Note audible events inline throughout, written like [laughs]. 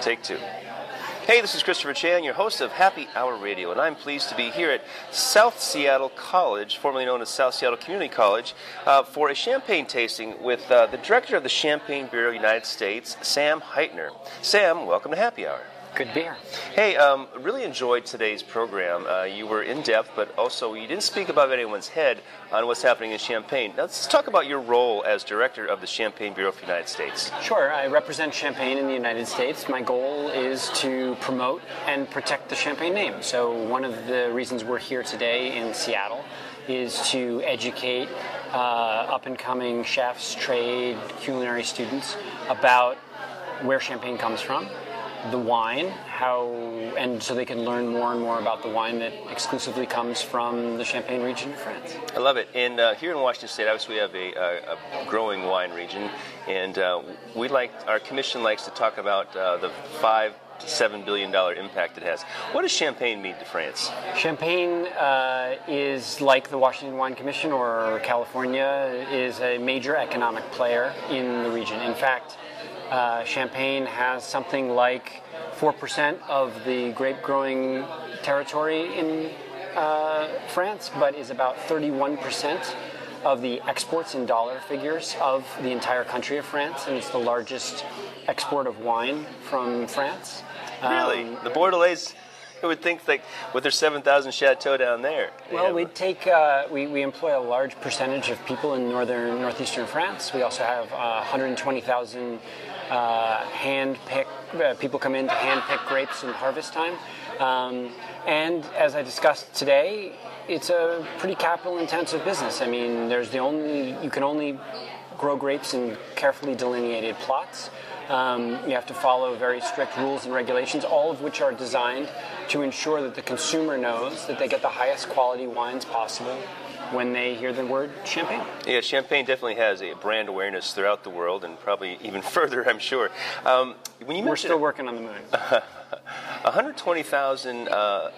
Take two. Hey, this is Christopher Chan, your host of Happy Hour Radio, and I'm pleased to be here at South Seattle College, formerly known as South Seattle Community College, uh, for a champagne tasting with uh, the director of the Champagne Bureau United States, Sam Heitner. Sam, welcome to Happy Hour. Good to be here. Hey, um, really enjoyed today's program. Uh, you were in depth, but also you didn't speak above anyone's head on what's happening in Champagne. Now, let's talk about your role as director of the Champagne Bureau of the United States. Sure, I represent Champagne in the United States. My goal is to promote and protect the Champagne name. So, one of the reasons we're here today in Seattle is to educate uh, up and coming chefs, trade, culinary students about where Champagne comes from the wine, how, and so they can learn more and more about the wine that exclusively comes from the Champagne region of France. I love it. And uh, here in Washington State, obviously, we have a, a, a growing wine region, and uh, we like our commission likes to talk about uh, the five to seven billion dollar impact it has. What does Champagne mean to France? Champagne uh, is like the Washington Wine Commission or California is a major economic player in the region. In fact. Uh, Champagne has something like 4% of the grape growing territory in uh, France, but is about 31% of the exports in dollar figures of the entire country of France, and it's the largest export of wine from France. Really? Um, the Bordelais I would think like with their 7,000 chateau down there. Well, we take uh, we, we employ a large percentage of people in northern northeastern France. We also have uh, 120,000 uh, hand pick uh, people come in to hand pick grapes in harvest time. Um, and as I discussed today, it's a pretty capital intensive business. I mean, there's the only you can only grow grapes in carefully delineated plots. Um, you have to follow very strict rules and regulations, all of which are designed to ensure that the consumer knows that they get the highest quality wines possible when they hear the word champagne. Yeah, champagne definitely has a brand awareness throughout the world and probably even [laughs] further, I'm sure. Um, when you We're still working on the moon. [laughs] 120,000 uh,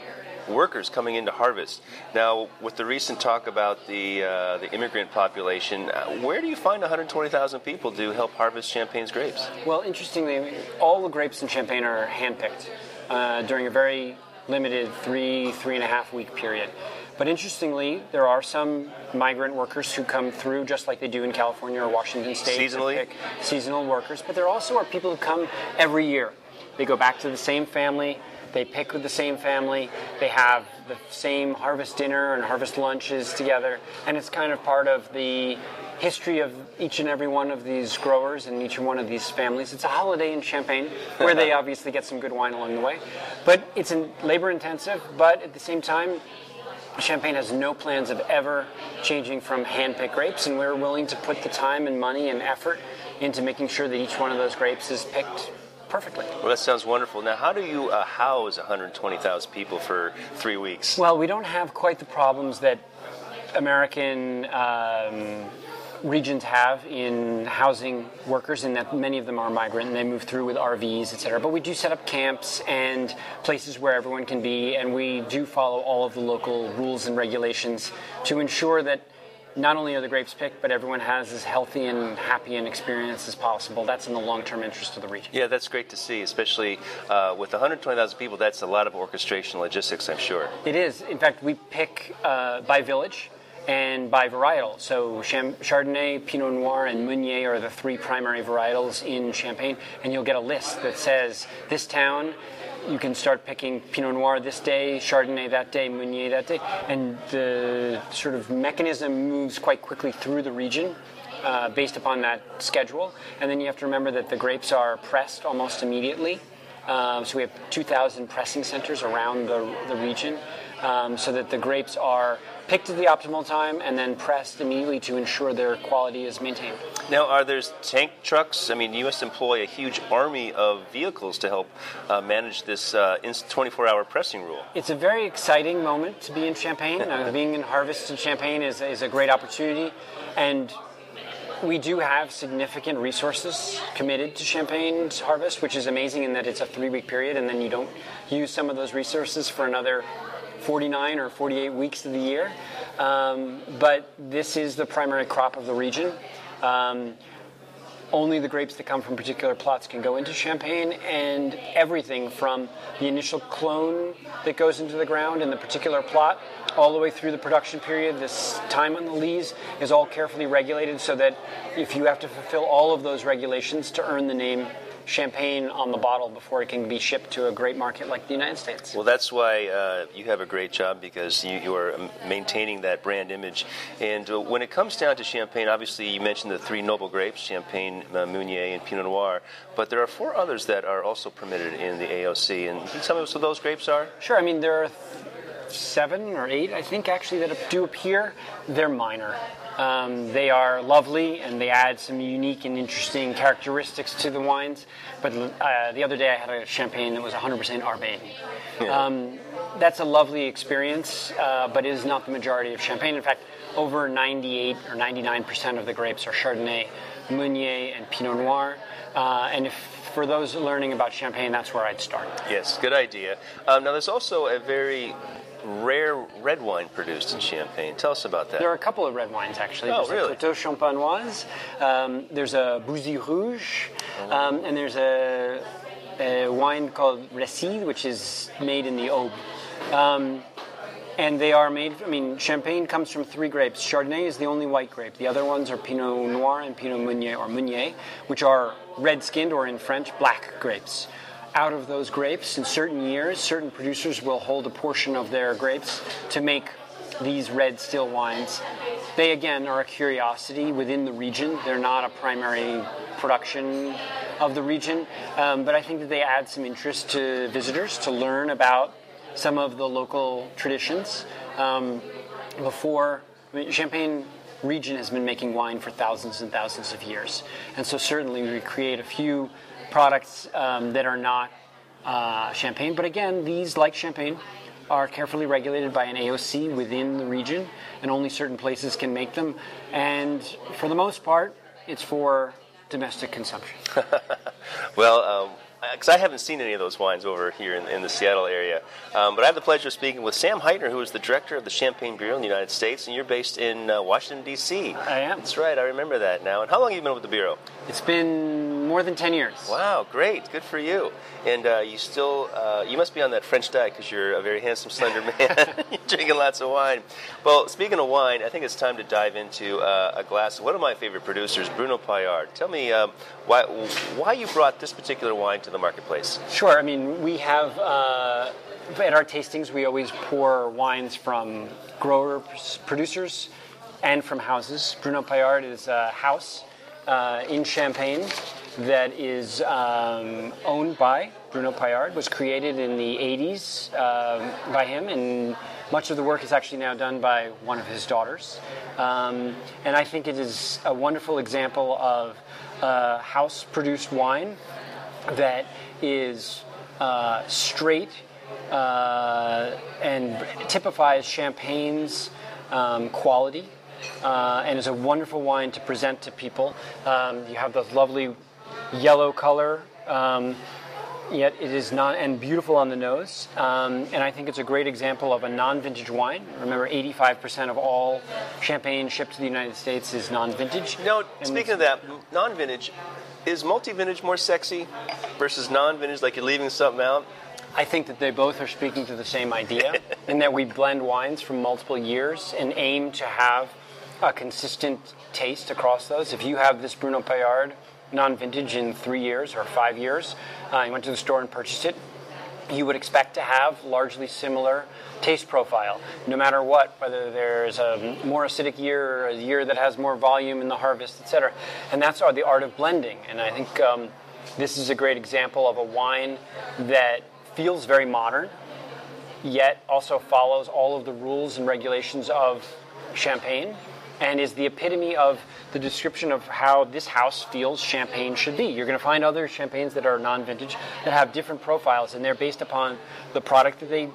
workers coming into harvest. Now, with the recent talk about the uh, the immigrant population, uh, where do you find 120,000 people to help harvest Champagne's grapes? Well, interestingly, all the grapes in Champagne are handpicked uh, during a very limited three three and a half week period. But interestingly, there are some migrant workers who come through just like they do in California or Washington State. Seasonally? Seasonal workers. But there also are people who come every year. They go back to the same family, they pick with the same family, they have the same harvest dinner and harvest lunches together, and it's kind of part of the history of each and every one of these growers and each and one of these families. It's a holiday in Champagne where they [laughs] obviously get some good wine along the way. But it's labor intensive, but at the same time, Champagne has no plans of ever changing from hand-picked grapes, and we're willing to put the time and money and effort into making sure that each one of those grapes is picked perfectly. Well, that sounds wonderful. Now, how do you uh, house 120,000 people for three weeks? Well, we don't have quite the problems that American um, regions have in housing workers, in that many of them are migrant and they move through with RVs, et cetera. But we do set up camps and places where everyone can be, and we do follow all of the local rules and regulations to ensure that not only are the grapes picked, but everyone has as healthy and happy an experience as possible. That's in the long-term interest of the region. Yeah, that's great to see, especially uh, with 120,000 people. That's a lot of orchestration logistics, I'm sure. It is. In fact, we pick uh, by village and by varietal. So Chardonnay, Pinot Noir, and Meunier are the three primary varietals in Champagne, and you'll get a list that says this town. You can start picking Pinot Noir this day, Chardonnay that day, Meunier that day, and the sort of mechanism moves quite quickly through the region. Uh, based upon that schedule, and then you have to remember that the grapes are pressed almost immediately. Um, so we have 2,000 pressing centers around the, the region, um, so that the grapes are picked at the optimal time and then pressed immediately to ensure their quality is maintained. Now, are there tank trucks? I mean, you must employ a huge army of vehicles to help uh, manage this 24-hour uh, pressing rule. It's a very exciting moment to be in Champagne. [laughs] uh, being in harvest in Champagne is, is a great opportunity, and we do have significant resources committed to Champagne's harvest, which is amazing in that it's a three-week period, and then you don't use some of those resources for another 49 or 48 weeks of the year. Um, but this is the primary crop of the region. Um, only the grapes that come from particular plots can go into Champagne, and everything from the initial clone that goes into the ground in the particular plot all the way through the production period, this time on the lees is all carefully regulated so that if you have to fulfill all of those regulations to earn the name champagne on the bottle before it can be shipped to a great market like the United States. Well, that's why uh, you have a great job because you, you, are maintaining that brand image. And uh, when it comes down to champagne, obviously you mentioned the three noble grapes Champagne, uh, Meunier, and Pinot Noir, but there are four others that are also permitted in the AOC. And can you tell me what those grapes are? Sure. I mean, there are seven or eight, I think, actually, that do appear. They're minor. Um, they are lovely and they add some unique and interesting characteristics to the wines. But uh, the other day I had a champagne that was 100% Arbane. Yeah. Um, that's a lovely experience, uh, but it is not the majority of champagne. In fact, over 98 or 99% of the grapes are Chardonnay, Meunier, and Pinot Noir. Uh, and if for those learning about champagne, that's where I'd start. Yes, good idea. Um, now, there's also a very rare red wine produced in Champagne. Tell us about that. There are a couple of red wines actually. Oh, there's really? a Coteaux Champenois. Um, there's a Bouzy Rouge, um, and there's a, a, wine called Riceys, which is made in the Aube. Um, and they are made, I mean, Champagne comes from three grapes. Chardonnay is the only white grape. The other ones are Pinot Noir and Pinot Meunier, or Meunier, which are red skinned, or in French, black grapes out of those grapes. In certain years, certain producers will hold a portion of their grapes to make these red still wines. They again are a curiosity within the region. They're not a primary production of the region, um, but I think that they add some interest to visitors to learn about some of the local traditions. Um, before I mean, Champagne region has been making wine for thousands and thousands of years, and so certainly we create a few products um, that are not uh, champagne. But again, these, like champagne, are carefully regulated by an AOC within the region, and only certain places can make them. And for the most part, it's for domestic consumption. [laughs] well, um, because I haven't seen any of those wines over here in, in the Seattle area. Um, but I have the pleasure of speaking with Sam Heitner, who is the director of the Champagne Bureau in the United States, and you're based in uh, Washington, D.C. I am. That's right, I remember that now. And how long have you been with the Bureau? It's been more than 10 years. Wow, great. Good for you. And uh, you still, uh, you must be on that French diet because you're a very handsome, slender [laughs] man. you're drinking lots of wine. Well, speaking of wine, I think it's time to dive into uh, a glass of one of my favorite producers, Bruno Paillard. Tell me um, why, why you brought this particular wine to the marketplace. Sure. I mean, we have uh, at our tastings we always pour wines from growers, producers, and from houses. Bruno Paillard is a house uh, in Champagne that is um, owned by Bruno Paillard. Was created in the 80s um, by him, and much of the work is actually now done by one of his daughters. Um, and I think it is a wonderful example of uh, house-produced wine that is uh, straight uh, and typifies Champagne's um, quality. Uh, and is a wonderful wine to present to people. Um, you have this lovely yellow color, um, yet it is not and beautiful on the nose. Um, and I think it's a great example of a non-vintage wine. Remember, 85% of all champagne shipped to the United States is non-vintage. No, speaking of that, non-vintage is multi-vintage more sexy versus non-vintage? Like you're leaving something out? I think that they both are speaking to the same idea, [laughs] in that we blend wines from multiple years and aim to have a consistent taste across those. If you have this Bruno Paillard non-vintage in three years or five years, uh, you went to the store and purchased it, you would expect to have largely similar taste profile, no matter what, whether there's a more acidic year or a year that has more volume in the harvest, etc. And that's the art of blending. And I think um, this is a great example of a wine that feels very modern, yet also follows all of the rules and regulations of champagne and is the epitome of the description of how this house feels champagne should be. You're going to find other champagnes that are non vintage that have different profiles, and they're based upon the product that they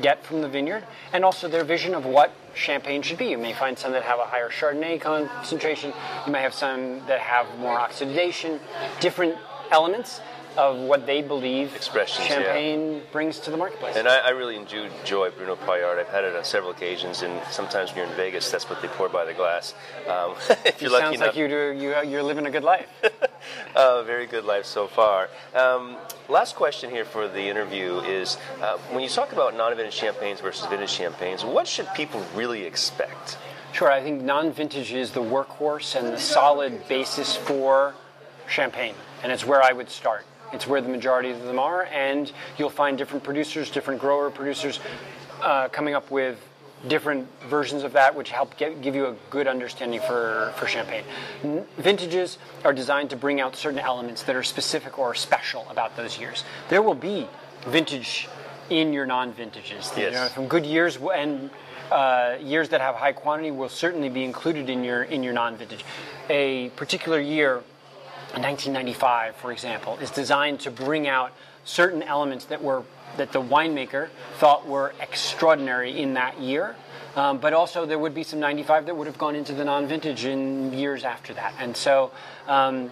get from the vineyard and also their vision of what champagne should be. You may find some that have a higher Chardonnay concentration, you may have some that have more oxidation, different elements of what they believe Expressions, yeah. champagne brings to the marketplace. And I, I really enjoy, Bruno Paillard. I've had it on several occasions, and sometimes when you're in Vegas, that's what they pour by the glass. Um, [laughs] if you're lucky sounds enough, like you do, you, you're living a good life. [laughs] uh, very good life so far. Um, last question here for the interview is: uh, when you talk about non-vintage champagnes versus vintage champagnes, what should people really expect? Sure, I think non-vintage is the workhorse and the solid basis for champagne, and it's where I would start. It's where the majority of them are, and you'll find different producers, different grower producers, uh, coming up with different versions of that, which help get, give you a good understanding for, for champagne. N- Vintages are designed to bring out certain elements that are specific or special about those years. There will be vintage in your non-vintages. You Yes. know, from good years and uh, years that have high quantity will certainly be included in your in your non-vintage. A particular year, 1995, for example, is designed to bring out certain elements that were that the winemaker thought were extraordinary in that year. Um, but also, there would be some 95 that would have gone into the non-vintage in years after that, and so. Um,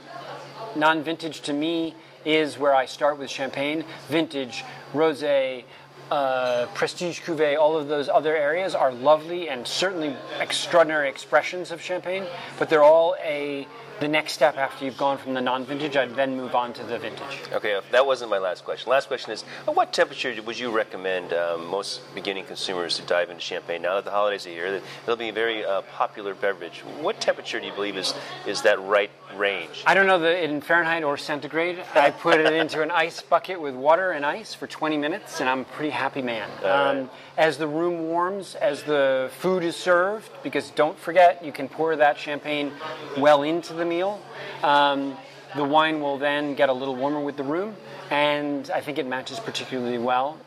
non-vintage to me is where I start with champagne. Vintage, rosé, uh, prestige cuvée, all of those other areas are lovely and certainly extraordinary expressions of champagne. But they're all a the next step after you've gone from the non-vintage. I'd then move on to the vintage. Okay, that wasn't my last question. Last question is: at what temperature would you recommend um, most beginning consumers to dive into champagne? Now that the holidays are here, it'll be a very uh, popular beverage. What temperature do you believe is is that right range? I don't know the in Fahrenheit or centigrade. I put it into an ice bucket with water and ice for 20 minutes, and I'm a pretty happy man. Um, right. As the room warms, as the food is served, because don't forget, you can pour that champagne well into the meal. Um, the wine will then get a little warmer with the room, and I think it matches particularly well.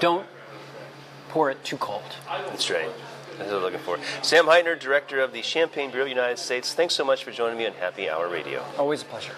Don't pour it too cold. That's right. That's what I'm looking for. Sam Heitner, director of the Champagne Bureau, United States. Thanks so much for joining me on Happy Hour Radio. Always a pleasure.